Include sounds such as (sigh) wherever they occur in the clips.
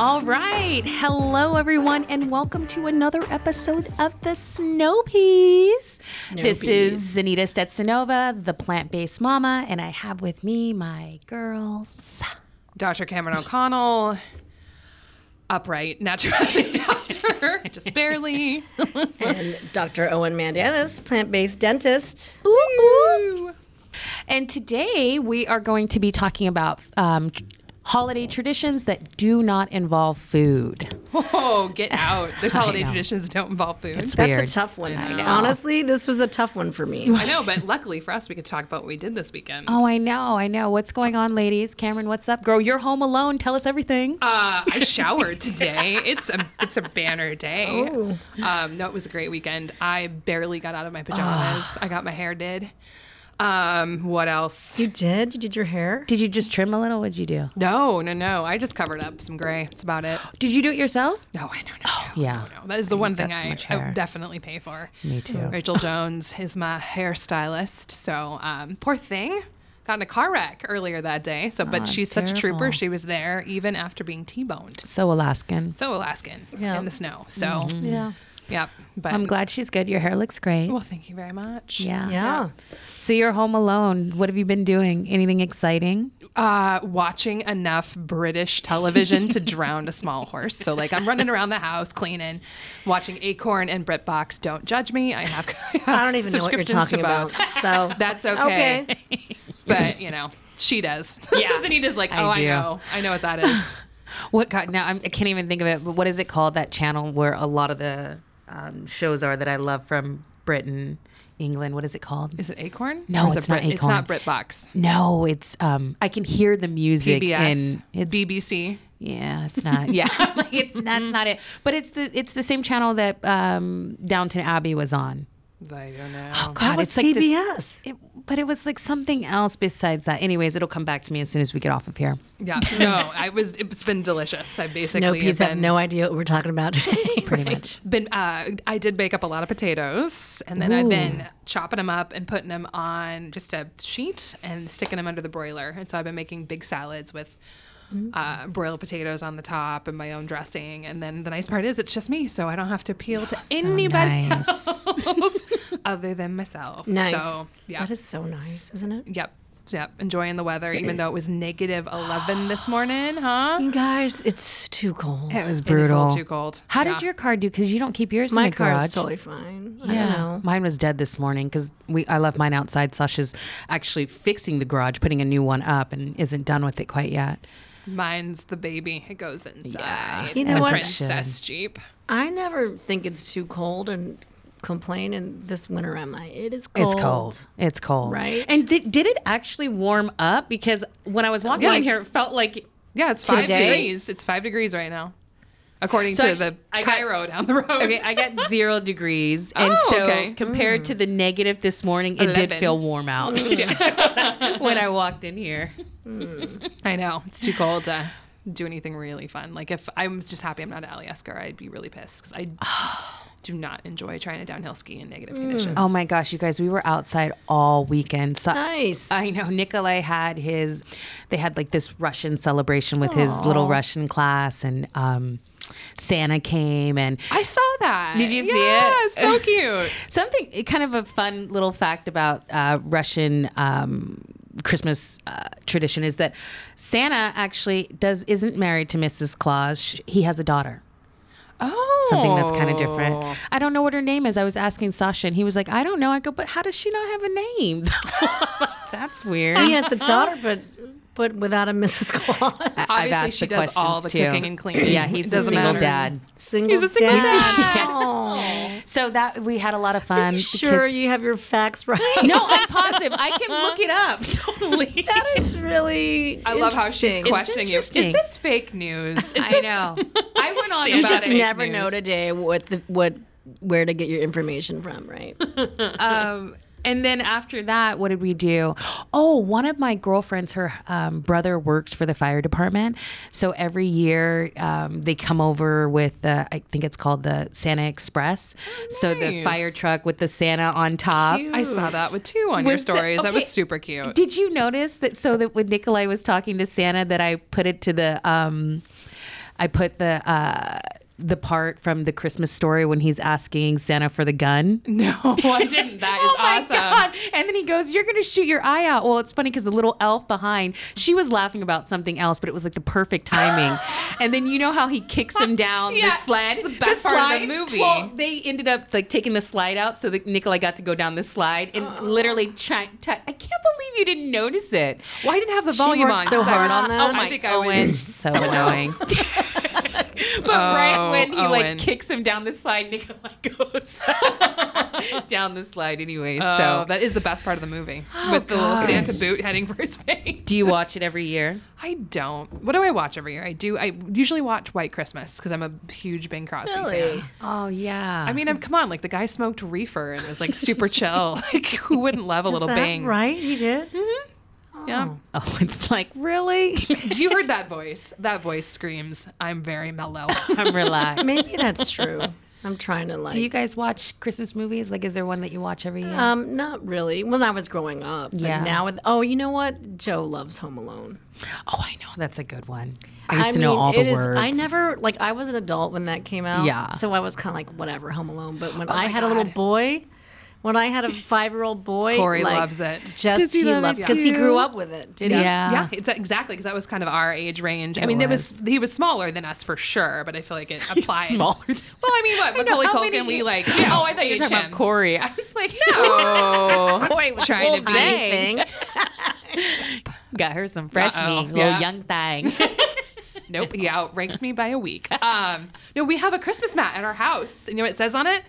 All right. Hello, everyone, and welcome to another episode of the Snow Peas. This is Zanita Stetsonova, the plant based mama, and I have with me my girls. Dr. Cameron O'Connell, upright naturopathic (laughs) doctor, just barely. and Dr. Owen Mandanis, plant-based dentist. Ooh, And today we are going to be talking about um, tr- holiday traditions that do not involve food. Oh, get (laughs) out. There's holiday traditions that don't involve food. It's That's weird. a tough one. I know. Honestly, this was a tough one for me. (laughs) I know, but luckily for us, we could talk about what we did this weekend. Oh, I know, I know. What's going on, ladies? Cameron, what's up? Girl, you're home alone. Tell us everything. Uh, I showered today. (laughs) It's a it's a banner day. Oh. Um, no, it was a great weekend. I barely got out of my pajamas. I got my hair did. Um, what else? You did? You did your hair? Did you just trim a little? What'd you do? No, no, no. I just covered up some gray. That's about it. (gasps) Did you do it yourself? No, I don't know. No, yeah. no, no. That is the one thing got so I, I would definitely pay for. (sighs) Me too. (laughs) Rachel (laughs) Jones is my hairstylist. So, um, poor thing. Got in a car wreck earlier that day. So, but that's she's such a trooper. She was there even after being T-boned. So Alaskan. So Alaskan Yeah. in the snow. So, Yeah. Yeah. But I'm glad she's good. Your hair looks great. well, thank you very much. yeah. Yeah. So you're home alone. What have you been doing? Anything exciting? Uh, watching enough British television to (laughs) drown a small horse. So, like, I'm running around the house cleaning, watching Acorn and BritBox. Don't judge me. I have. (laughs) I, have I don't even know what you're talking about. So (laughs) That's okay. Okay. but you know she does yeah Zanita's like oh I, do. know i know what that is What God? Now I'm, I can't even think of it. But what is it called? That channel where a lot of the um, shows are that I love from Britain, England. What is it called? is it acorn No, it's it not Brit- it's not britbox no, it's um. I can hear the music pbs and it's bbc yeah, it's not. Yeah, (laughs) like it's that's (laughs) not it. But it's the it's the same channel that um Downton Abbey was on. I don't know Oh God, that was it's like this- It, but it was like something else besides that. Anyways, it'll come back to me as soon as we get off of here. yeah (laughs) no i was it's been delicious i basically Snow have been, have no idea what we're talking about (laughs) today. Pretty much. (laughs) been uh, i did bake up a lot of potatoes and then i've been chopping them up and putting them on just a sheet and sticking them under the broiler and so i've been making big salads with uh, broiled potatoes on the top and my own dressing. And then the nice part is it's just me, so I don't have to appeal to anybody nice. else (laughs) other than myself. nice. So, yeah. That is so nice, isn't it? Yep. Yep. Enjoying the weather, even (clears throat) though it was negative 11 this morning, huh? You guys, it's too cold. It was It is a brutal. little too cold. How Yeah. did your car do? Because you don't keep yours in My the car garage. is totally fine. I don't Yeah, know. mine was dead this morning because we I left mine outside. Sasha's actually fixing the garage, putting a new one up, and isn't done with it quite yet. Mine's the baby. It goes inside. Yeah. You know It's what? Princess Jeep. I never think it's too cold and complain. And this winter, I'm I? it is cold. It's cold. It's cold. Right? And did, did it actually warm up? Because when I was walking Yeah. in here, it felt like Yeah, it's five Today? degrees. It's five degrees right now, according So to actually, the I got- Cairo down the road. okay, I got zero (laughs) degrees, and Oh, so okay. compared to the negative this morning, it did feel warm out (laughs) (laughs) when I walked in here. I know it's too cold to do anything really fun. Like if I was just happy I'm not at Alyeska, I'd be really pissed because I (gasps) do not enjoy trying to downhill ski in negative conditions. Oh my gosh, you guys, we were outside all weekend. So Nice. I know Nikolai had his, they had like this Russian celebration with his little Russian class, and um, Santa came and I saw that. Did you see it? yeah, it? So cute. (laughs) something kind of a fun little fact about uh, Russian um, Christmas uh, tradition is that Santa actually does isn't married to Mrs. Claus. Sh- He has a daughter. Oh, Something that's kind of different. I don't know what her name is. I was asking Sasha, and he was like, "I don't know." I go, "But how does she not have a name?" (laughs) that's weird. he has a daughter, but but without a Mrs. (laughs) Claus. I've Obviously, asked she the does all questions, the too. cooking and cleaning. Yeah, he's a doesn't single matter. dad. Single, He's a single dad. dad. (laughs) (laughs) So that we had a lot of fun. You The sure kids- you have your facts right? No, I'm positive. I can look it up. Totally. that is really. I love how she's interesting. questioning you. Is interesting. this fake news? Is I this- know. I went on You about just it. never news. know today what the what where to get your information from, right? um, and then after that, what did we do? Oh, one of my girlfriends, her um, brother works for the fire department. So every year um, they come over with the, I think it's called the Santa Express. So the fire truck with the Santa on top. I saw that with two on your Was the- stories. That was super cute. Did you notice that? So that when Nikolai was talking to Santa, that I put it to the um, I put the uh, the part from the Christmas story when he's asking Santa for the gun. No, I didn't. That (laughs) is oh my awesome. god! And then he goes, "You're gonna shoot your eye out." Well, it's funny because the little elf behind, she was laughing about something else, but it was like the perfect timing. (laughs) and then you know how he kicks him down Yeah, the sled. the best part of the movie. Well, they ended up like taking the slide out, so that Nikolai got to go down the slide and literally try. T- I can't believe you didn't notice it. Well, I didn't have the volume worked on. so I hard was- on that. Oh my I think I Owen, oh (laughs) so annoying. (laughs) but right Oh, when he Owen. like kicks him down the slide, (laughs) Nikolai goes (laughs) down the slide anyway. Oh, so that is the best part of the movie (gasps) oh, with the little. Santa boot heading for his face. do you watch it every year? I don't. What do I watch every year? I do. I usually watch White Christmas because I'm a huge Bing Crosby Really? fan. Oh yeah. I mean, I'm, come on, like the guy smoked reefer and was like super chill. Like, who wouldn't love a little Is that Bing? right? He did. Mm-hmm. Yeah. (laughs) oh, it's like really. You heard that voice. That voice screams, "I'm very mellow." (laughs) I'm relaxed. Maybe that's true. I'm trying to like. Do you guys watch Christmas movies? Like, is there one that you watch every year? Um, not really. When I was growing up, Yeah. now with oh, you know what? Joe loves Home Alone. oh, I know that's a good one. I used to know all the it is- words. I never like I was an adult when that came out. Yeah. So I was kind of like whatever, Home Alone. But when I my had a little boy, when I had a five year old boy, Corey like, loves it. Just he he, it loved because he grew up with it. Did he? Yeah. yeah, it's exactly because that was kind of our age range. I It mean, it was. was he was smaller than us for sure, but I feel like it (laughs) applied. Smaller than- Well, I mean, what? I know, Macaulay how Culkin, we like. Yeah, oh, I thought you were talking about Corey. Corey. I was like, Oh, (laughs) Boy, was trying to so be. dang. (laughs) got her some fresh Uh-oh. meat, little Yeah. young thing. Nope, he outranks me by a week. Um, no, we have a Christmas mat at our house. You know what it says on it?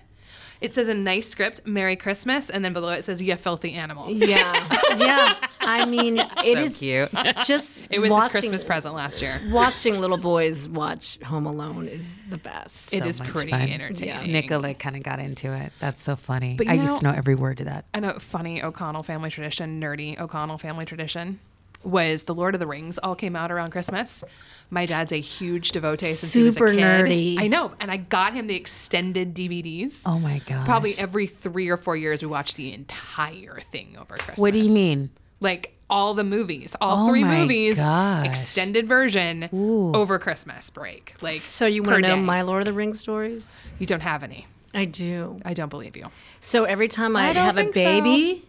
It says a nice script, "Merry Christmas," and then below it says, "You filthy animal." Yeah, yeah. I mean, (laughs) it is cute. just (laughs) It was watching, his Christmas present last year. Watching little boys watch Home Alone is the best. It So is pretty fun. entertaining. Nicola kind of got into it. That's so funny. But you I used to know- know every word to that. I know funny O'Connell family tradition, nerdy O'Connell family tradition was the Lord of the Rings all came out around Christmas. My dad's a huge devotee since he was a Super kid. nerdy. I know, and I got him the extended DVDs. Oh my god. Probably every three or four years, we watched the entire thing over Christmas. What do you mean? Like all the movies, all Oh three my movies, gosh. extended version over Christmas break. Like So you want to know day. my Lord of the Rings stories? You don't have any. I do. I don't believe you. So every time I I'd have a think so. baby,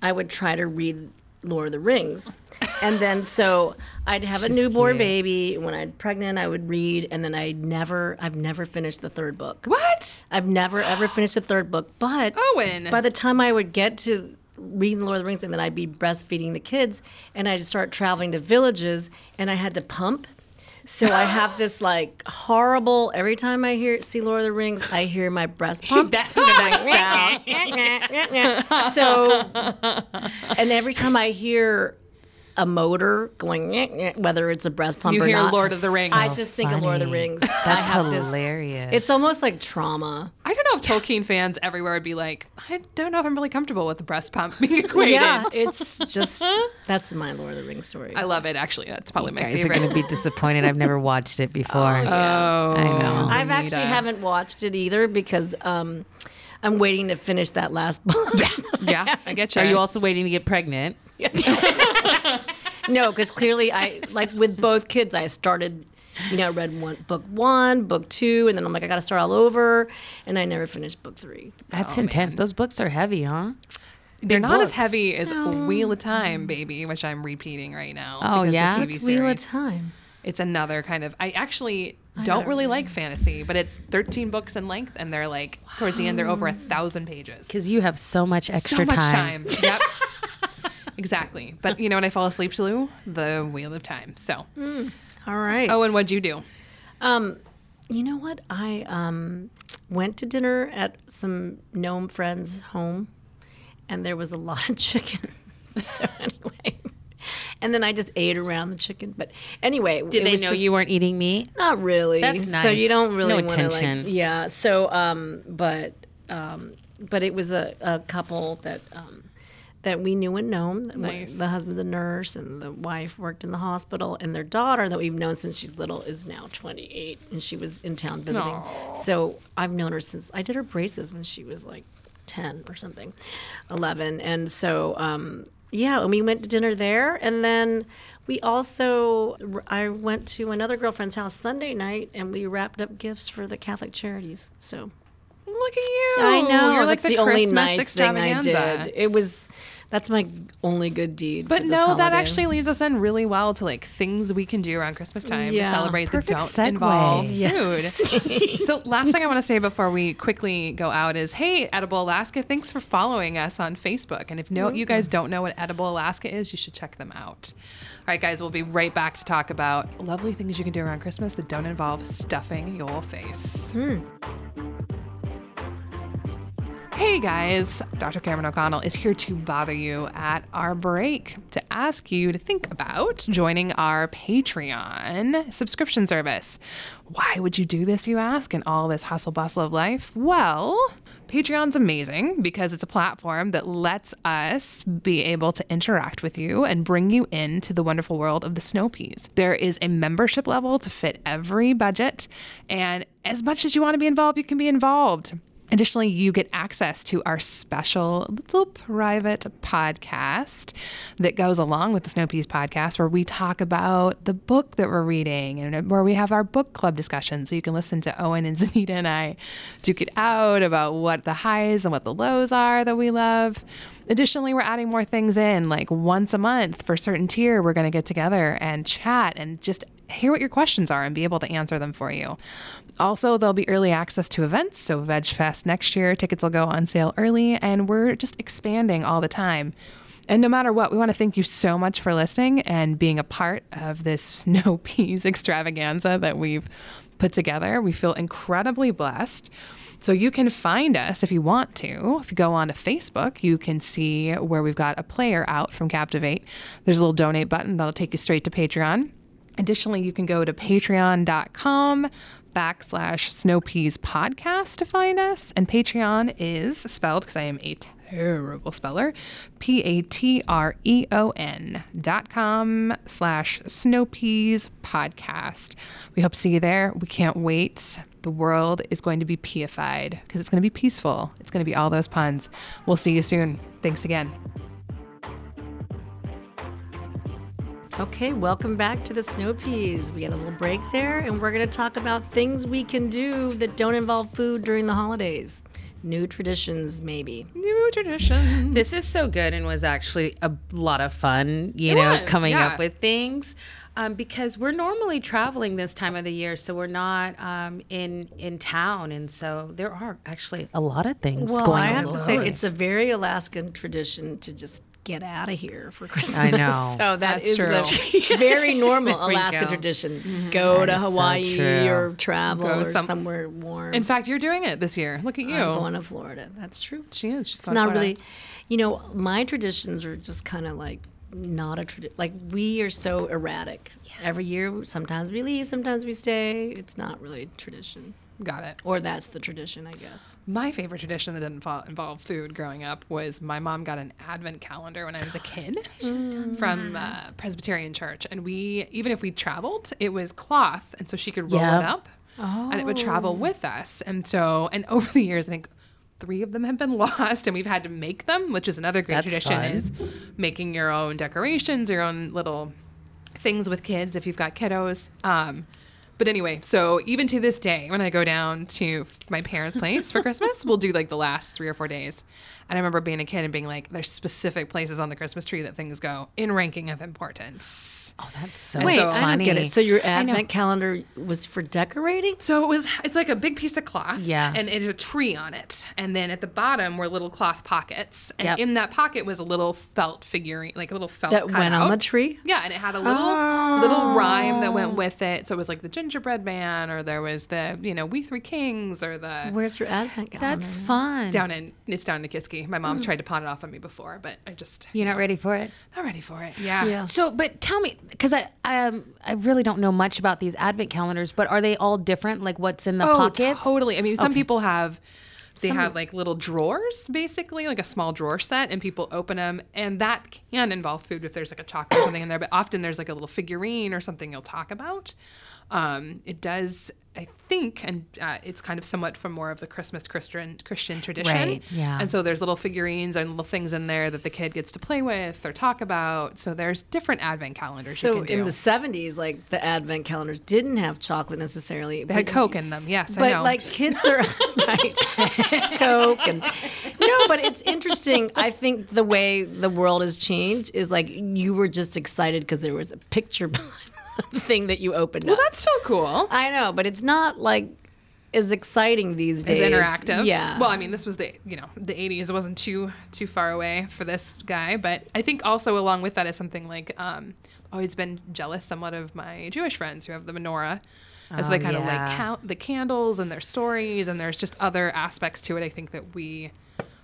I would try to read Lord of the Rings. And then so I'd have a newborn cute. baby. When I'd pregnant, I would read, and then I'd never, I've never finished the third book. What? I've never ever finished the third book. But Owen. by the time I would get to reading Lord of the Rings, and then I'd be breastfeeding the kids, and I'd start traveling to villages, and I had to pump. So I have this like horrible. Every time I hear see Lord of the Rings, I hear my breast (laughs) pump. That sound. (laughs) so, and every time I hear a motor going, "Nyeh, nyeh," whether it's a breast pump You or hear not, Lord of the Rings. I just think of Lord of the. Rings. That's I have this- hilarious. it's almost like trauma. I don't know if Tolkien fans everywhere would be like, I don't know if I'm really comfortable with the breast pump being (laughs) equated. Yeah, it's just that's my Lord of the Rings story. I love it. Actually, that's probably my favorite. You guys are going to be disappointed. I've never (laughs) watched it before. oh, I know. I've actually haven't watched it either because um, I'm waiting to finish that last book. (laughs) Yeah, I (laughs) get you. Are you also waiting to get pregnant? (laughs) no, because clearly I like with both kids I started. You know, read one book one, book two, and then I'm like, I got to start all over, and I never finished book three. That's Oh, intense. man. Those books are heavy, huh? They're not as heavy as Wheel of Time, baby, which I'm repeating right now. Oh, because the yeah? TV What's Wheel of. Time? It's another kind of. I actually don't really like fantasy, but it's 13 books in length, and they're like towards the end they're over a thousand pages. Because you have so much extra so much time. time. Yep. (laughs) exactly. But you know when I fall asleep, Lou, the Wheel of Time. So. All right. Oh, and what'd you do? Um, you know what? I um, went to dinner at some gnome friends' home, and there was a lot of (laughs) chicken. (laughs) so anyway, and then I just ate around the chicken. But anyway, Did they know just- you weren't eating meat? Not really. That's So you don't really No want to like. attention. Yeah. So, um, but um, but it was a, a couple that um, that we knew that wa- Nice. The husband's a nurse, and the wife worked in the hospital, and their daughter that we've known since she's little is now 28, and she was in town visiting. Aw. So I've known her since I did her braces when she was like 10 or something, 11, and so um, yeah, and we went to dinner there, and then We also, I went to another girlfriend's house Sunday night and we wrapped up gifts for the Catholic Charities. So Look at you. I know. You're like that's the, the, only Christmas nice thing I did. It was, that's my only good deed. But no, that actually leads us in really well to like things we can do around Christmas time Yeah. to celebrate Perfect that don't segue. involve (laughs) Yes. food. so last thing I want to say before we quickly go out is, hey, Edible Alaska, thanks for following us on Facebook. And if no, you guys don't know what Edible Alaska is, you should check them out. All right, guys, we'll be right back to talk about lovely things you can do around Christmas that don't involve stuffing your face. Hmm. Hey guys, Dr. Cameron O'Connell is here to bother you at our break to ask you to think about joining our Patreon subscription service. Why would you do this, you ask, in all this hustle bustle of life? Well, Patreon's amazing because it's a platform that lets us be able to interact with you and bring you into the wonderful world of the snow peas. There is a membership level to fit every budget, and as much as you want to be involved, you can be involved. Additionally, you get access to our special little private podcast that goes along with the Snow Peas podcast, where we talk about the book that we're reading and where we have our book club discussion. So you can listen to Owen and (laughs) Zanita and I duke it out about what the highs and what the lows are that we love. Additionally, we're adding more things in, like once a month for certain tier, we're going to get together and chat and just hear what your questions are and be able to answer them for you. Also, there'll be early access to events. So, Veg Fest next year, tickets will go on sale early, and we're just expanding all the time. And no matter what, we want to thank you so much for listening and being a part of this (laughs) snow peas extravaganza that we've put together. We feel incredibly blessed. So you can find us if you want to. If you go on to Facebook, you can see where we've got a player out from Captivate. There's a little donate button that'll take you straight to Patreon. Additionally, you can go to patreon.com backslash snow peas podcast to find us. And Patreon is spelled, because I am a terrible speller, P A T R E O N dot com slash snow peas podcast. We hope to see you there. We can't wait. The world is going to be peified because it's going to be peaceful. It's going to be all those puns. We'll see you soon. Thanks again. Okay, welcome back to the Snow Peas. We had a little break there, and we're going to talk about things we can do that don't involve food during the holidays. New traditions, maybe. New tradition. This is so good and was actually a lot of fun, you It know, was, coming yeah. up with things. Um, because we're normally traveling this time of the year, so we're not um, in in town, and so there are actually a lot of things Well, going I have to say, it's a very Alaskan tradition to just get out of here for Christmas. I know. (laughs) So that That's is true. a (laughs) very normal Alaska we Alaskan mm-hmm. go. tradition. Go to That is so Hawaii or travel Go or some- somewhere warm. In fact, you're doing it this year. Look at you. I'm going to Florida. That's true. she is. She's It's not Florida. really, you know, my traditions are just kind of like not a tradition. Like we are so erratic. Every year, sometimes we leave, sometimes we stay. It's not really a tradition. Got it. Or that's the tradition, I guess. My favorite tradition that didn't fo- involve food growing up was my mom got an advent calendar when I was a (gasps) kid from uh, Presbyterian Church, and we even if we traveled, it was cloth, and so she could roll Yep. it up, and it would travel with us. And so, and (laughs) over the years, I think three of them have been (laughs) lost, and we've had to make them, which is another great That's tradition. fun. Is making your own decorations, your own little things with kids if you've got kiddos. Um, but anyway, so even to this day, when I go down to my parents' place for Christmas, we'll do like the last three or four days. And I remember being a kid and being like, there's specific places on the Christmas tree that things go in ranking of importance. Oh, that's so Wait, so- I funny. don't get it. So your advent calendar was for decorating? So it was, it's like a big piece of cloth. Yeah. And it's a tree on it. And then at the bottom were little cloth pockets. And Yep. in that pocket was a little felt figurine, like a little felt That went on the tree? Yeah, and it had a little oh. little rhyme that went with it. So it was like the gingerbread man, or there was the you know we three kings, or the Where's your advent calendar? That's fun. down in it's down in Nikiski. My mom's mm. tried to pawn it off on me before, but I just You're not ready for it. not ready for it. Yeah. Yeah. So, but tell me, because I um I really don't know much about these advent calendars, but are they all different? Like what's in the Oh, pockets? totally. I mean, some Okay. people have they have like little drawers, basically like a small drawer set, and people open them, and that can involve food if there's like a chocolate or something in there. But often there's like a little figurine or something you'll talk about. Um, it does I think, and uh, it's kind of somewhat from more of the Christmas Christian Christian tradition. Right, yeah. And so there's little figurines and little things in there that the kid gets to play with or talk about. So there's different advent calendars you So can do. in the 70s, like the advent calendars didn't have chocolate necessarily. they had Coke in them. Yes, I but know. like kids are (laughs) (laughs) right coke and no but it's interesting i think the way the world has changed is like you were just excited because there was a picture behind the (laughs) thing that you opened well, up that's so cool. i know but it's not like as exciting these days interactive. yeah Well, I mean, this was the you know the '80s. It wasn't too too far away for this guy, but I think also along with that is something like um, always been jealous somewhat of my Jewish friends who have the menorah. As Oh, they kind of yeah. like count the candles and their stories, and there's just other aspects to it. I think that we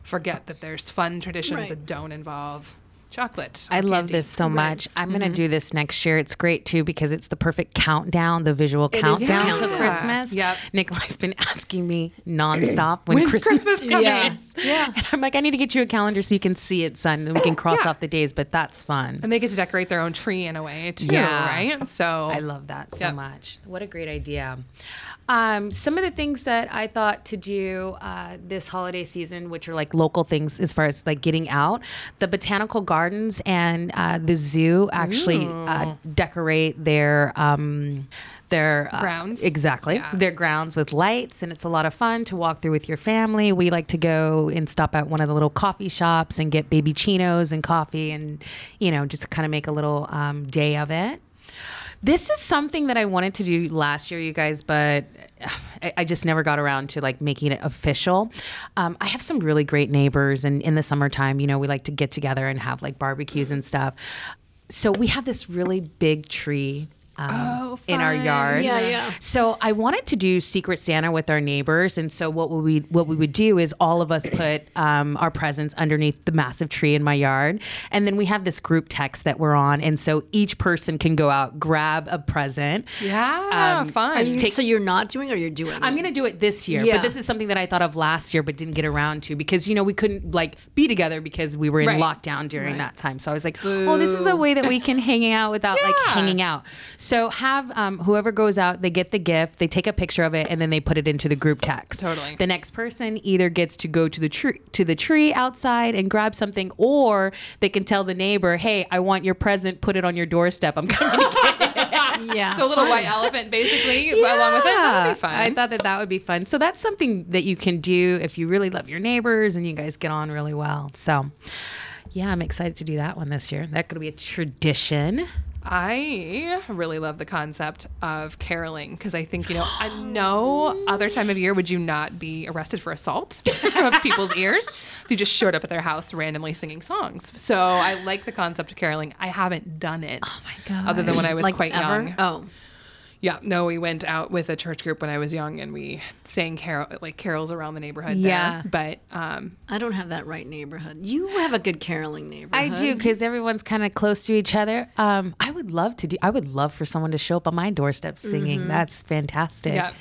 forget that there's fun traditions Right. that don't involve chocolate. I love candy. this so much. I'm going to mm-hmm. do this next year. It's great too because it's the perfect countdown, the visual is the countdown to countdown. Christmas. Yep. Nikolai's been asking me nonstop (clears throat) when Christmas, Christmas coming? Yeah. Yeah. And I'm like, I need to get you a calendar so you can see it, son, and we can (gasps) cross Yeah. off the days, but that's fun. And they get to decorate their own tree in a way too, Yeah. right? So I love that so Yep. much. What a great idea. Um, some of the things that I thought to do uh, this holiday season, which are like local things as far as like getting out, the botanical gardens and uh, the zoo actually uh, decorate their. Um, their uh, Grounds? exactly Yeah. their grounds with lights and it's a lot of fun to walk through with your family we like to go and stop at one of the little coffee shops and get babyccinos and coffee and you know just kind of make a little um, day of it this is something that I wanted to do last year, you guys, but I, I just never got around to like making it official. Um, I have some really great neighbors, and in the summertime, you know, we like to get together and have like barbecues and stuff. So we have this really big tree. Um, Oh, in our yard. Yeah, yeah. So I wanted to do Secret Santa with our neighbors, and so what would we what we would do is all of us put um, our presents underneath the massive tree in my yard, and then we have this group text that we're on, and so each person can go out grab a present. yeah, Um, fun. Are you, Take- so you're not doing it or you're doing I'm it? gonna do it this year, Yeah. but this is something that I thought of last year, but didn't get around to because you know we couldn't like be together because we were in Right. lockdown during that time. So I was like, oh, this is a way that we can hang out without like (laughs) hanging out. So have um, whoever goes out, they get the gift, they take a picture of it, and then they put it into the group text. Totally. The next person either gets to go to the tree to the tree outside and grab something, or they can tell the neighbor, hey, I want your present. Put it on your doorstep. I'm coming to get it. (laughs) yeah so a little white elephant, basically, yeah. along with it. That would be fun. I thought that that would be fun. So that's something that you can do if you really love your neighbors and you guys get on really well. So, yeah, I'm excited to do that one this year. That could be a tradition. I really love the concept of caroling because I think, you know, I (gasps) no other time of year would you not be arrested for assault (laughs) of people's ears if you just showed up at their house randomly singing songs. So I like the concept of caroling. I haven't done it. Oh my God. Other than when I was like quite ever? young. oh Yeah, no, we went out with a church group when I was young and we sang carol like carols around the neighborhood. Yeah. there. but um, i don't have that right neighborhood you have a good caroling neighborhood I do because everyone's kind of close to each other. Um, I would love to do. I would love for someone to show up on my doorstep singing. That's fantastic. Yeah.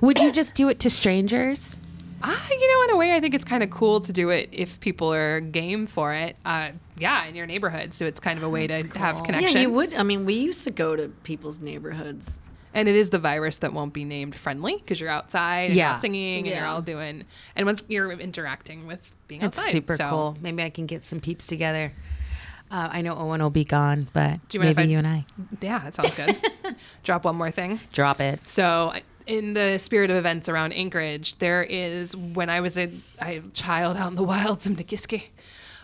Would you just do it to strangers? Ah, you know, in a way, I think it's kind of cool to do it if people are game for it. Uh, yeah, in your neighborhood, so it's kind of a way to have connection. yeah you would i mean we used to go to people's neighborhoods And it is the virus that won't be named friendly because you're outside, and Yeah. you're all singing, and you're all doing, and once you're interacting with being It's outside, super so- cool. Maybe I can get some peeps together. Uh, I know Owen will be gone, but Do you maybe I- you and I Yeah, that sounds good. (laughs) Drop one more thing. drop it. So, in the spirit of events around Anchorage, there is when I was a, a child out in the wilds of Nikiski.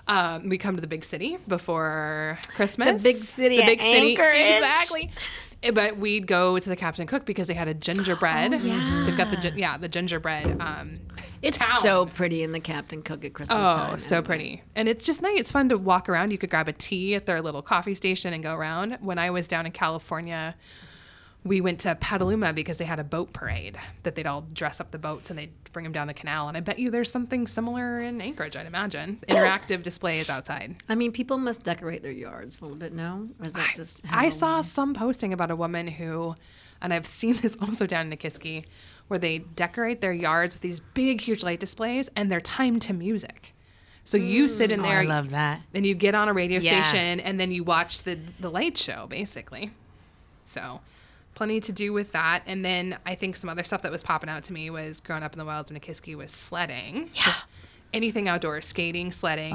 Um, we come to the big city before Christmas. The big city the at big city, Anchorage. exactly. Eh, But we'd go to the Captain Cook because they had a gingerbread. Oh, They've got the yeah the gingerbread. Um, it's town. so pretty in the captain cook at christmas time. Oh, time so anyway. pretty. And it's just nice. It's fun to walk around. You could grab a tea at their little coffee station and go around. When I was down in California, we went to Petaluma because they had a boat parade that they'd all dress up the boats and they'd bring them down the canal. And I bet you there's something similar in Anchorage, I'd imagine. Oh. Interactive displays outside. I mean, people must decorate their yards a little bit, now. Or is that just I saw Halloween? some posting about a woman who, and I've (laughs) seen this also down in Nikiski, where they decorate their yards with these big, huge light displays and they're timed to music. So you mm. sit in Oh, there, I love that. and you get on a radio Yeah. station, and then you watch the the light show, basically. So plenty to do with that. And then I think some other stuff that was popping out to me was growing up in the wilds of Nikiski was sledding. Yeah. Anything outdoor, skating, sledding.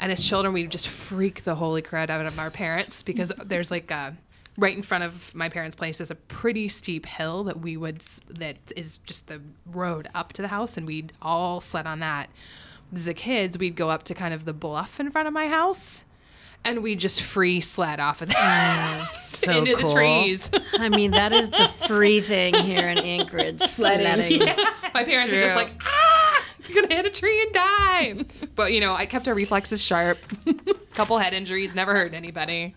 And as children, we just freak the holy crud out of our parents because (laughs) there's like a, right in front of my parents' place is a pretty steep hill that we would that is just the road up to the house, and we'd all sled on that. As a kids, we'd go up to kind of the bluff in front of my house, and we just free sled off of that (laughs) So into cool. the trees. I mean, that is the free thing here in Anchorage. (laughs) Sledding. My parents are just like, ah, you're gonna hit a tree and die. but you know, I kept our reflexes sharp. (laughs) Couple head injuries, never hurt anybody.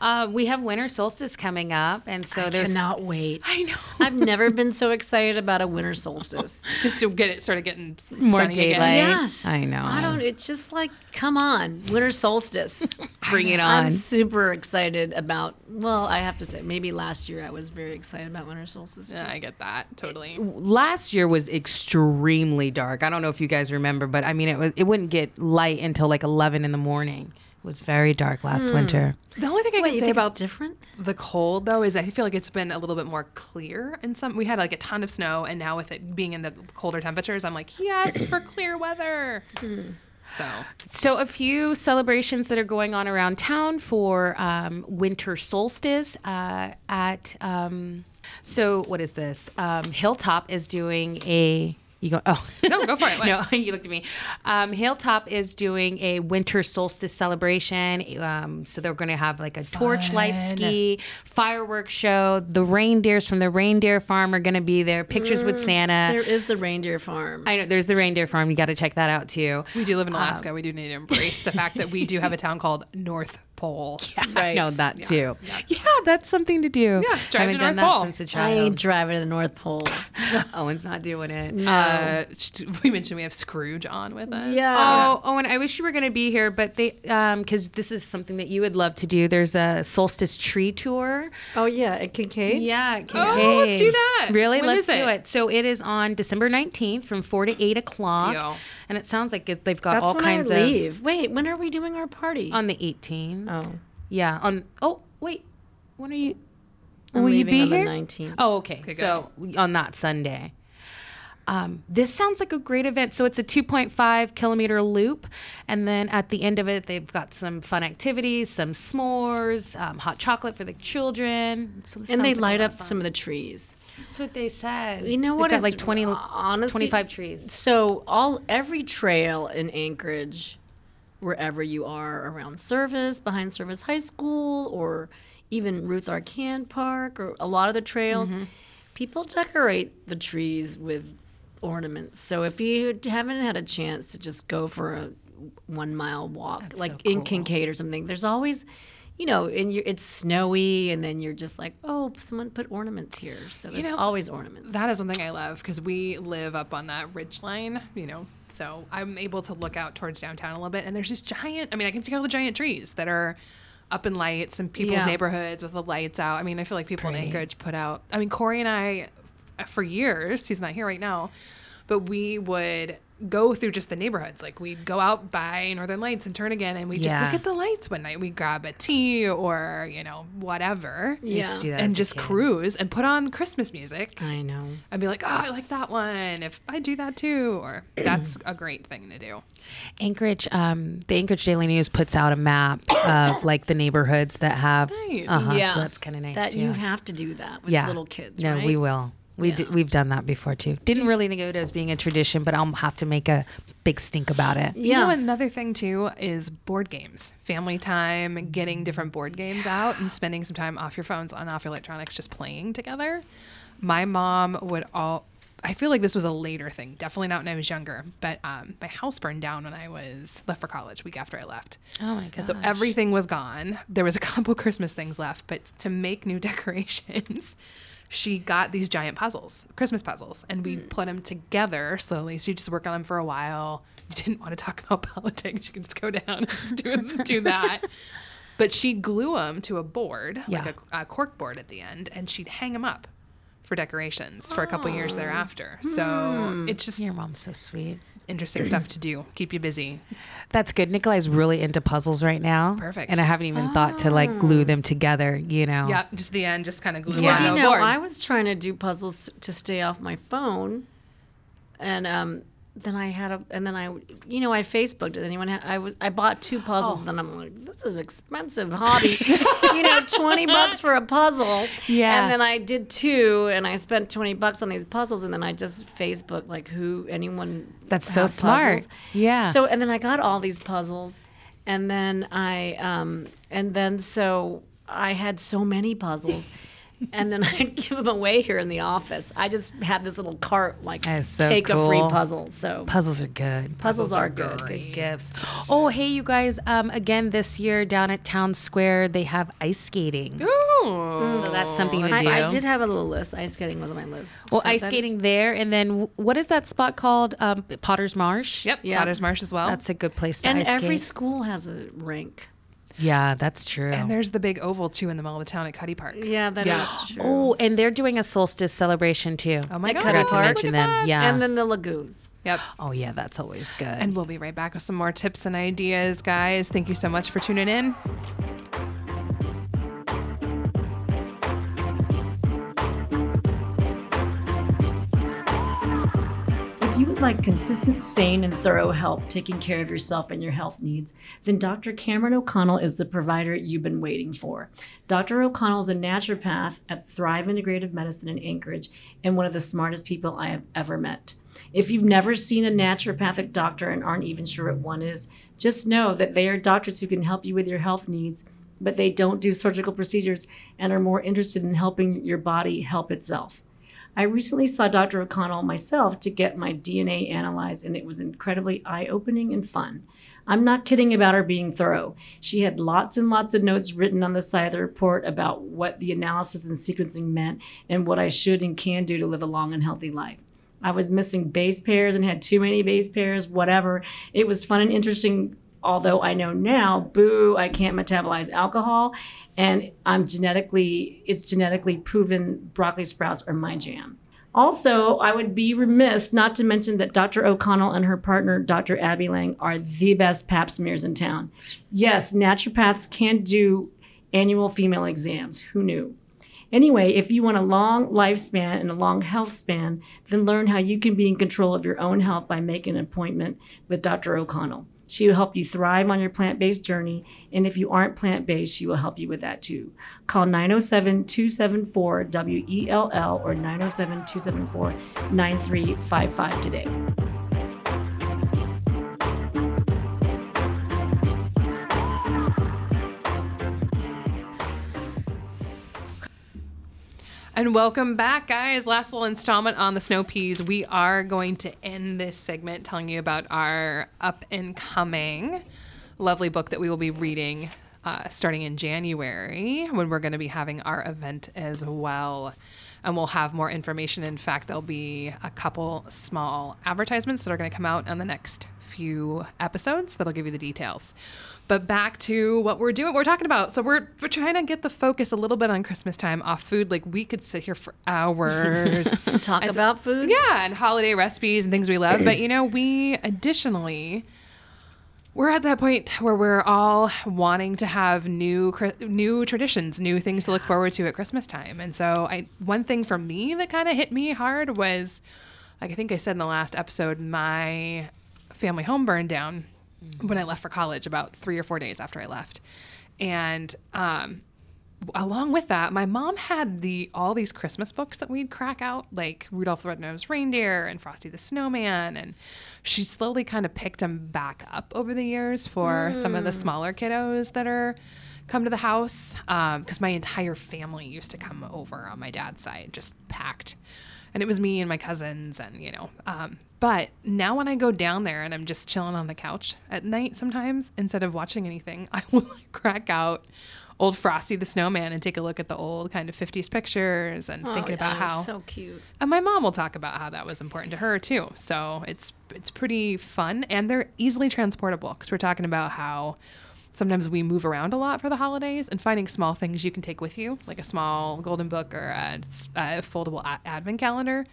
Uh, we have winter solstice coming up, and so I there's cannot wait. I know. (laughs) I've never been so excited about a winter solstice. (laughs) Just to get it started getting More sunny daylight. again. Yes. I know. I don't, it's just like, come on, winter solstice. (laughs) bring it on. I'm super excited about, well, I have to say, maybe last year I was very excited about winter solstice too. Yeah, I get that totally. Last year was extremely dark. I don't know if you guys remember, but I mean, it was it wouldn't get light until like eleven in the morning. It was very dark last winter. The only thing I Wait, can you say think about different? the cold though is I feel like it's been a little bit more clear in some. We had like a ton of snow, and now with it being in the colder temperatures, I'm like, yes, for (coughs) clear weather. So So, a few celebrations that are going on around town for um, winter solstice. Uh, at um, so, what is this? Um, Hilltop is doing a. You go. Oh No, go for it. What? (laughs) no, (laughs) you looked at me. Um, Hilltop is doing a winter solstice celebration. Um, so they're going to have like a torchlight ski, fireworks show. The reindeers from the reindeer farm are going to be there. Pictures with Santa. There is the reindeer farm. I know there's the reindeer farm. You got to check that out too. we do live in Alaska. we do need to embrace the fact that we do have a town called North Pole. (laughs) I know that too. Yeah. that's something to do. Yeah, drive haven't to done North that Pole. since a I child. ain't driving to the North Pole. (laughs) Owen's not doing it. Uh, we mentioned we have Scrooge on with us. Yeah. Oh, Owen, I wish you were going to be here, but they, um, because this is something that you would love to do. There's a solstice tree tour. Oh, yeah, at Kincaid? Yeah, at Oh, let's do that. Really? When let's do it? it. So it is on December 19th from 4 to 8 o'clock. Deal. And it sounds like it, they've got That's all when kinds I of. Wait, when are we doing our party? On the 18th. Oh, Yeah. On. Oh, wait. When are you? I'm will you be on here? the 19th. Oh, okay. good. so on that Sunday. Um, this sounds like a great event. So it's a 2.5 kilometer loop, and then at the end of it, they've got some fun activities, some s'mores, um, hot chocolate for the children. So and they like light up fun. some of the trees. That's what they said. You know what is like 20, honestly 25 trees. So all every trail in Anchorage, wherever you are around Service, behind Service High School, or even Ruth Arcand Park, or a lot of the trails, Mm-hmm. people decorate the trees with ornaments. So if you haven't had a chance to just go for a one mile walk, That's like so in. Kincaid or something, there's always. You know, and you it's snowy, and then you're just like, oh, someone put ornaments here. So there's know, always ornaments. That is one thing I love because we live up on that ridge line, you know. So I'm able to look out towards downtown a little bit, and there's just giant. I mean, I can see all the giant trees that are up in lights in people's Yeah. neighborhoods with the lights out. I mean, I feel like people in Anchorage put out. I mean, Corey and I, for years, he's not here right now, but we would go through just the neighborhoods. Like we'd go out by Northern Lights and Turnagain, and we just look at the lights one night. We grab a tea or you know whatever. I used to do that And just cruise and put on Christmas music. I know. I'd be like, oh, I like that one. If I do that too, or (clears throat) that's a great thing to do. Anchorage, um, the Anchorage Daily News puts out a map of (coughs) like the neighborhoods that have. Nice. Uh-huh, Yeah. So that's kind of nice. That too. you have to do that with yeah. little kids. No, right? we will. We d- we've done that before too. Didn't really think of it as being a tradition, but I'll have to make a big stink about it. You know, Yeah. another thing too is board games, family time, getting different board games out and spending some time off your phones and off your electronics, just playing together. My mom would all. I feel like this was a later thing. Definitely not when I was younger. But um, my house burned down when I was left for college. Week after I left. Oh my And god! so everything was gone. There was a (laughs) couple Christmas things left, but to make new (laughs) decorations, she got these giant puzzles, Christmas puzzles, and we hmm. put them together slowly. So you just work on them for a while. You didn't want to talk (laughs) about politics. You can just go down and do, do that. (laughs) But she'd glue them to a board, Yeah. like a, a cork board at the end, and she'd hang them up for decorations for a couple years thereafter. So hmm. it's just Your mom's so sweet. Interesting stuff to do. Keep you busy. That's good. Nikolai's really into puzzles right now. Perfect. And I haven't even thought to like glue them together, you know. Yeah, just the end, just kind of glue Yeah. on you know, board. I was trying to do puzzles to stay off my phone, and um, then I had a, and then I, you know, I Facebooked it. Anyone? Ha- I was, I bought two puzzles. Oh. Then I'm like, this is expensive hobby. (laughs) you know, twenty bucks for a puzzle. Yeah. And then I did two, and I spent twenty bucks on these puzzles, and then I just Facebook like who anyone. That's so smart. puzzles. Yeah. So and then I got all these puzzles, and then I um and then so I had so many puzzles. And then (laughs) I'd give them away here in the office. I just had this little cart, like That is so take a free puzzle. So Puzzles are good. puzzles are good. Good gifts. Oh, hey, you guys. Um, again, this year down at Town Square, they have ice skating. Ooh. So that's something to do. I, I did have a little list. Ice skating was on my list. well, So ice that is- skating there. And then what is that spot called? Um, Potter's Marsh? Yep, Yeah. Potter's Marsh as well. That's a good place to and ice every skate. school has a rink. Yeah, that's true. and there's the big oval too in the middle of the town at Cuddy Park. Yeah, that is Yeah. true. Oh, and they're doing a solstice celebration too. Oh my At god! Cuddy Forgot to mention Look at them. that. Yeah. And then the lagoon. Yep. oh, yeah, that's always good. And we'll be right back with some more tips and ideas, guys. Thank you so much for tuning in. You would like consistent, sane, and thorough help taking care of yourself and your health needs, then Dr. Cameron O'Connell is the provider you've been waiting for. Dr. O'Connell is a naturopath at Thrive Integrative Medicine in Anchorage and one of the smartest people I have ever met. If you've never seen a naturopathic doctor and aren't even sure what one is, just know that they are doctors who can help you with your health needs, but they don't do surgical procedures and are more interested in helping your body help itself. I recently saw Dr. O'Connell myself to get my DNA analyzed, and it was incredibly eye opening and fun. I'm not kidding about her being thorough. She had lots and lots of notes written on the side of the report about what the analysis and sequencing meant and what I should and can do to live a long and healthy life. I was missing base pairs and had too many base pairs, whatever. It was fun and interesting, although I know now, boo, I can't metabolize alcohol. And I'm genetically, it's genetically proven broccoli sprouts are my jam. Also, I would be remiss not to mention that Dr. O'Connell and her partner, Dr. Abby Lang, are the best pap smears in town. Yes, naturopaths can do annual female exams. Who knew? Anyway, if you want a long lifespan and a long health span, then learn how you can be in control of your own health by making an appointment with Dr. O'Connell. She will help you thrive on your plant based journey, and if you aren't plant based, she will help you with that too. Call 907 274 WELL or 907 274 9355 today. And welcome back, guys. Last little installment on the snow peas. We are going to end this segment telling you about our up and coming lovely book that we will be reading uh, starting in January when we're going to be having our event as well. And we'll have more information. In fact, there'll be a couple small advertisements that are going to come out on the next few episodes that'll give you the details. But back to what we're doing, we're talking about. So we're we're trying to get the focus a little bit on Christmas time off food. Like we could sit here for hours. (laughs) Talk And about food? yeah, and holiday recipes and things we love. But you know, we additionally we're at that point where we're all wanting to have new new traditions, new things to look forward to at Christmas time. And so, I one thing for me that kind of hit me hard was, like I think I said in the last episode, my family home burned down when I left for college, about three or four days after I left, and um, along with that, my mom had the all these Christmas books that we'd crack out, like Rudolph the Red-Nosed Reindeer and Frosty the Snowman, and she slowly kind of picked them back up over the years for some of the smaller kiddos that are come to the house. Because my entire family used to come over on my dad's side, just packed, and it was me and my cousins, and you know. Um, but now when I go down there and I'm just chilling on the couch at night, sometimes instead of watching anything, (laughs) I will crack out old Frosty the Snowman and take a look at the old kind of 50s pictures and thinking about how so cute. and my mom will talk about how that was important to her too. So it's it's pretty fun and they're easily transportable because we're talking about how sometimes we move around a lot for the holidays and finding small things you can take with you, like a small golden book or a, a foldable a- advent calendar,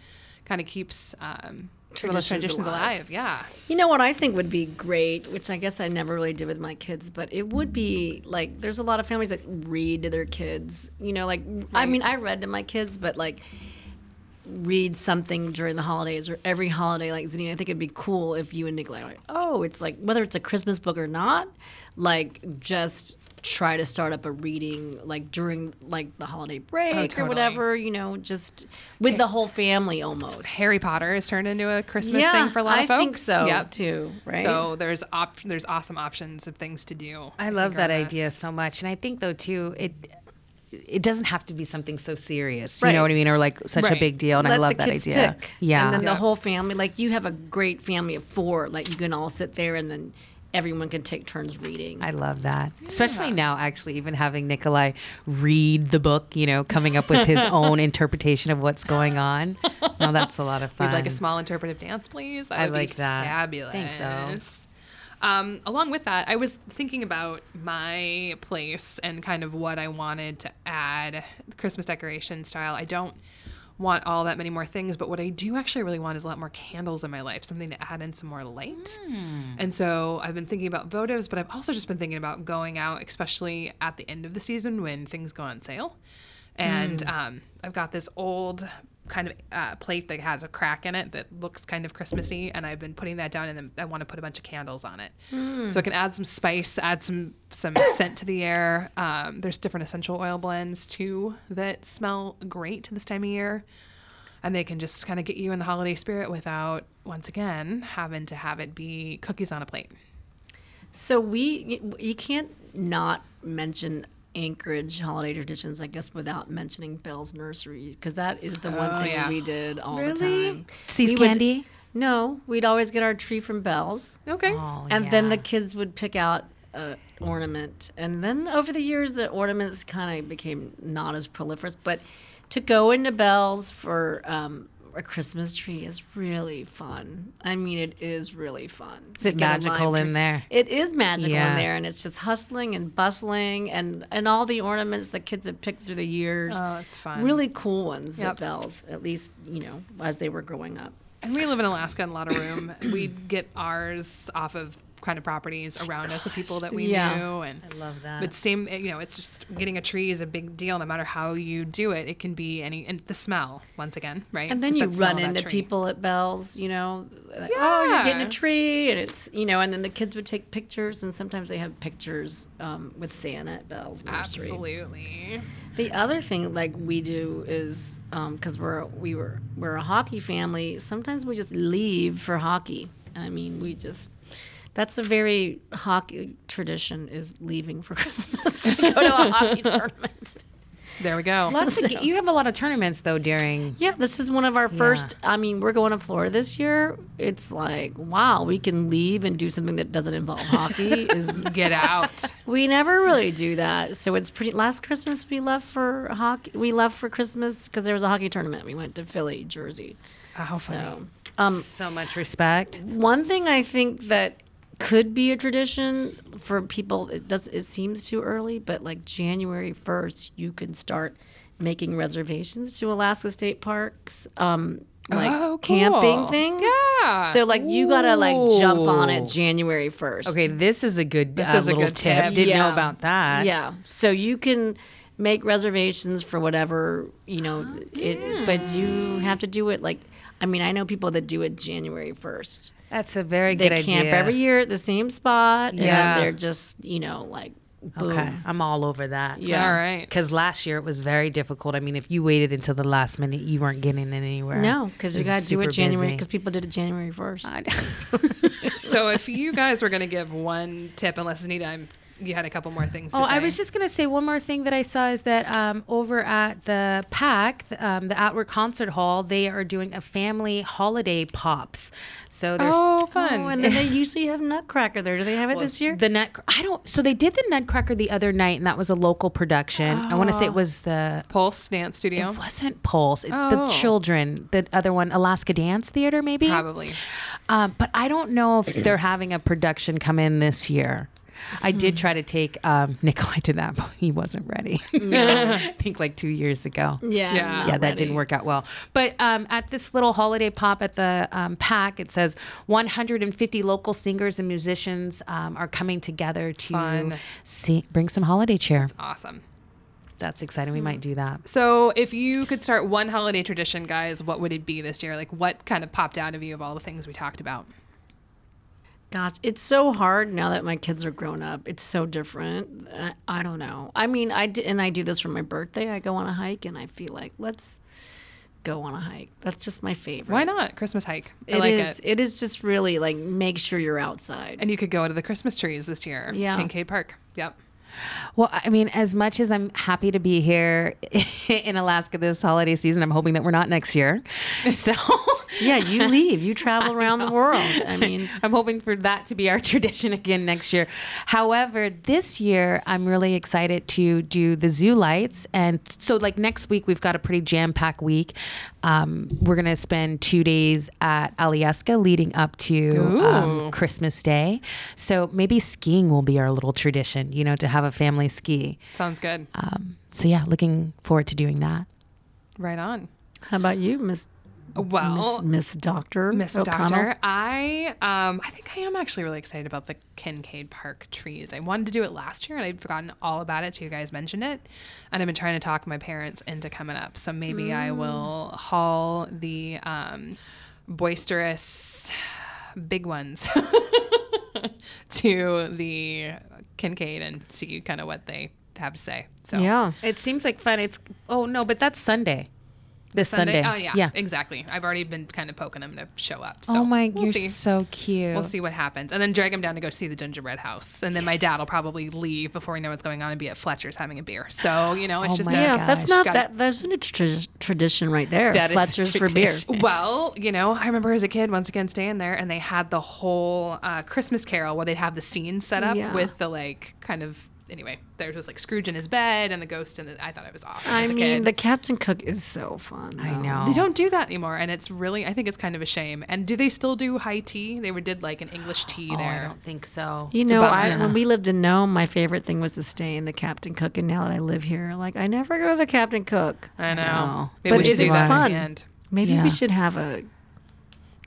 kind of keeps um, Those traditions alive. Yeah. You know what I think would be great, which I guess I never really did with my kids, but it would be like there's a lot of families that read to their kids. You know, like I mean, I read to my kids, but like read something during the holidays or every holiday. Like Zanine, I think it'd be cool if you and Nikolai, like, oh, it's like whether it's a Christmas book or not, like just try to start up a reading like during like the holiday oh, break or totally. whatever. You know, just with the whole family almost. Harry Potter has turned into a Christmas yeah, thing for a lot I of folks. think so Yep. too. Right. So there's op- there's awesome options of things to do. I love that idea so much, and I think though too it. It doesn't have to be something so serious, you Right. know what I mean, or like such a big deal. And I love the that kids idea. pick. Yeah, And then Yeah. the whole family, like you have a great family of four, like you can all sit there and then everyone can take turns reading. I love that. Especially now, actually, even having Nikolai read the book, you know, coming up with his (laughs) own interpretation of what's going on. No, that's a lot of fun. We'd like a small interpretive dance, please. That I would be like that. Fabulous. Think so. Um, along with that, I was thinking about my place and kind of what I wanted to add Christmas decoration style. I don't want all that many more things, but what I do actually really want is a lot more candles in my life, something to add in some more light. And so I've been thinking about votives, but I've also just been thinking about going out, especially at the end of the season when things go on sale. And um, I've got this old kind of uh, plate that has a crack in it that looks kind of Christmassy, and I've been putting that down, and then I want to put a bunch of candles on it, so I can add some spice, add some some scent to the air. Um, there's different essential oil blends too that smell great this time of year, and they can just kind of get you in the holiday spirit without once again having to have it be cookies on a plate. So we, you can't not mention Anchorage holiday traditions, I guess, without mentioning Bell's Nursery, because that is the one Oh, thing yeah. we did all the Really? time. Seas We would- candy? No, we'd always get our tree from Bell's. Okay. Oh, and then the kids would pick out an ornament and then over the years the ornaments kind of became not as proliferous but to go into Bell's for um, a christmas tree is really fun i mean it is really fun Is it Just get a live magical in there? it is magical Yeah. in there and it's just hustling and bustling and and all the ornaments that kids have picked through the years Oh, it's fun. really cool ones Yep. at Bell's at least you know as they were growing up And we live in Alaska and a lot of room. we get ours off of kind of properties around us of people that we Yeah. knew and I love that. but same you know it's just getting a tree is a big deal no matter how you do it it can be any and the smell once again right And then Just you run into people at Bell's, you know, like, oh, you're getting a tree, and it's, you know, and then the kids would take pictures, and sometimes they have pictures um, with Santa at Bell's nursery. absolutely The other thing, like we do, is because we're we were we're a hockey family. Sometimes we just leave for hockey. I mean, we just. That's a very hockey tradition is leaving for (laughs) Christmas to go to a hockey (laughs) tournament. there we go Lots of, you have a lot of tournaments though during. Yeah, this is one of our first. I mean, we're going to Florida this year. It's like, wow, we can leave and do something that doesn't involve hockey. (laughs) Is get out we never really do that. So it's pretty. Last Christmas we left for hockey. We left for Christmas because there was a hockey tournament. We went to Philly, Jersey. how funny So, um, So much respect. one thing I think that could be a tradition for people. It does. It seems too early, but like January first, you can start making reservations to Alaska State Parks. Um, like Oh, camping things. Yeah. So like you gotta like jump on it January first. Okay, this is a good This uh, is a little good tip. tip. Didn't know about that. Yeah. So you can make reservations for whatever you know. It, but you have to do it like. I mean, I know people that do it January first. That's a very They good camp every year at the same spot, Yeah. and they're just you know like boom. Okay, I'm all over that. Yeah. all right Because last year it was very difficult. I mean, if you waited until the last minute, you weren't getting it anywhere. No, because you got to do it January because people did it January first. I- (laughs) (laughs) so if you guys were going to give one tip unless anita I'm, you had a couple more things to Oh, I was just gonna say one more thing that I saw is that um, over at the PAC, um, the Atwood Concert Hall, they are doing a family holiday pops. So there's oh fun Oh, and then they (laughs) usually have Nutcracker there. Do they have it this year? the nut. I don't. So they did the Nutcracker the other night, and that was a local production. I want to say it was the. pulse dance studio It wasn't Pulse. It, The Oh. children. The other one, Alaska Dance Theater, maybe. probably Um, but I don't know if they're having a production come in this year. I did try to take um, (laughs) Nikolai to that, but he wasn't ready. (laughs) (laughs) I think like two years ago. Yeah. Yeah. Yeah, that didn't work out well. But um, at this little holiday pop at the um, PAC, it says 150 local singers and musicians um, are coming together to Fun. sing, bring some holiday cheer. Awesome. That's exciting. We might do that. So, if you could start one holiday tradition, guys, what would it be this year? Like, what kind of popped out of you of all the things we talked about? Gosh, it's so hard now that my kids are grown up. It's so different. I, I don't know. I mean, I d- and I do this for my birthday. I go on a hike, and I feel like let's go on a hike. That's just my favorite. Why not Christmas hike? I It like is- it. It is just really like make sure you're outside. And you could go to the Christmas trees this year. Yeah. Kincaid Park. Yep. Well, I mean, as much as I'm happy to be here (laughs) in Alaska this holiday season, I'm hoping that we're not next year. (laughs) So yeah, you (laughs) leave. You travel around the world. I mean, I'm hoping for that to be our tradition again next year. However, this year I'm really excited to do the zoo lights, and so like next week we've got a pretty jam packed week. Um, we're gonna spend two days at Alyeska leading up to um, Christmas Day. So maybe skiing will be our little tradition, you know, to have a family ski. Sounds good. Um, so yeah, looking forward to doing that. right on. how about you, Miss Well, Miss, Miss Doctor? Miss O'Connell? Doctor, I um I think I am actually really excited about the Kincaid Park trees. I wanted to do it last year and I'd forgotten all about it So you guys mentioned it. And I've been trying to talk my parents into coming up. So maybe I will haul the um boisterous big ones (laughs) to the Kincaid and see kind of what they have to say. So Yeah. It seems like fun. It's oh no, but that's Sunday. This Sunday. Oh yeah, Yeah. exactly. I've already been kind of poking them to show up. So oh my, we'll you're see. so cute. We'll see what happens. And then drag him down to go see the gingerbread house. And then my dad will probably leave before we know what's going on and be at Fletcher's having a beer. So, you know, it's Oh just my a, Yeah, gosh. that's not Got that. That's a tra- tradition right there. That is Fletcher's for beer. Well, you know, I remember as a kid once again staying there and they had the whole uh, Christmas carol where they'd have the scene set up Yeah. with the like kind of anyway, there was like Scrooge in his bed and the ghost and I thought it was awesome I as a mean, kid. the Captain Cook is so fun. I know. they don't do that anymore, and it's really I think it's kind of a shame. And do they still do high tea? They were did like an English tea Oh, there. I don't think so. You It's know. I, when we lived in Nome, my favorite thing was to stay in the Captain Cook. And now that I live here, like I never go to the Captain Cook. I know. know. Maybe But we should it do is that at fun. the. Maybe Yeah. we should have a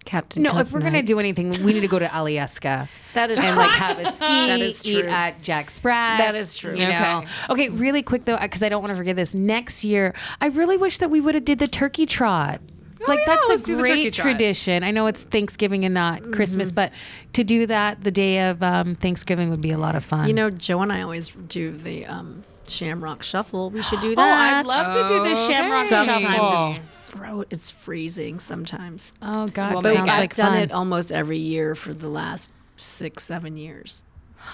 Captain No, Cook. if we're gonna do anything, we need to go to Alyeska (laughs) that is and like have a (laughs) ski, eat at Jack Sprat. That is true. You know. Okay, really quick though, because I don't want to forget this. Next year, I really wish that we would have did the turkey trot. like yeah, that's a do the turkey great trot. tradition. I know it's Thanksgiving and not Christmas, but to do that the day of um, Thanksgiving would be a lot of fun. You know, Joe and I always do the um, Shamrock Shuffle. We should do (gasps) that. oh, that. I'd love to do the Okay. Shamrock Sometimes Shuffle. it's fro- it's freezing. Sometimes, Oh God, Well, but sounds I've like done fun. it almost every year for the last six, seven years.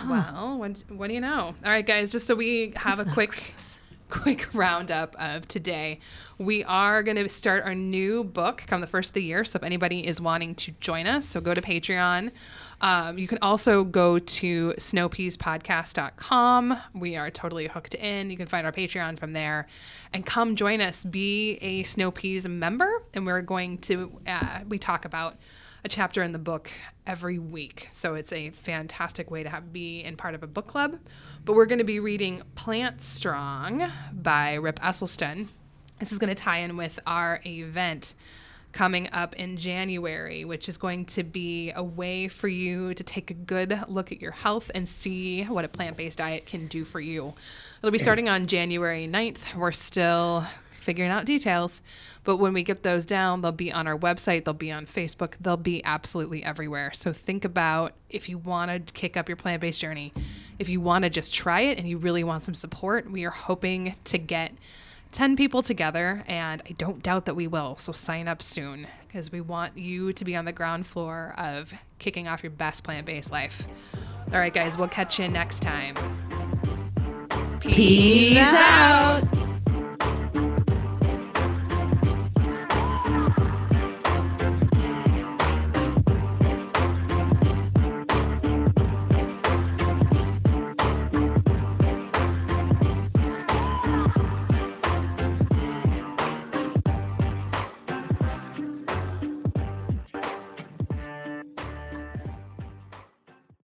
Well, what, what do you know? All right, guys, just so we have It's a quick Christmas. (laughs) quick roundup of today. We are going to start our new book come the first of the year. So if anybody is wanting to join us, so go to Patreon. Um, you can also go to snowpeaspodcast.com. We are totally hooked in. You can find our Patreon from there and come join us. Be a Snow Peas member. And we're going to, uh, we talk about a chapter in the book every week. So it's a fantastic way to have, be in part of a book club. But we're going to be reading Plant Strong by Rip Esselstyn. This is going to tie in with our event coming up in January, which is going to be a way for you to take a good look at your health and see what a plant based diet can do for you. It'll be mm. starting on January 9th. We're still figuring out details, but when we get those down, they'll be on our website, they'll be on Facebook, they'll be absolutely everywhere. So think about if you want to kick up your plant based journey, if you want to just try it and you really want some support, we are hoping to get 10 people together, and I don't doubt that we will. So sign up soon because we want you to be on the ground floor of kicking off your best plant based life. All right, guys, we'll catch you next time. Peace out.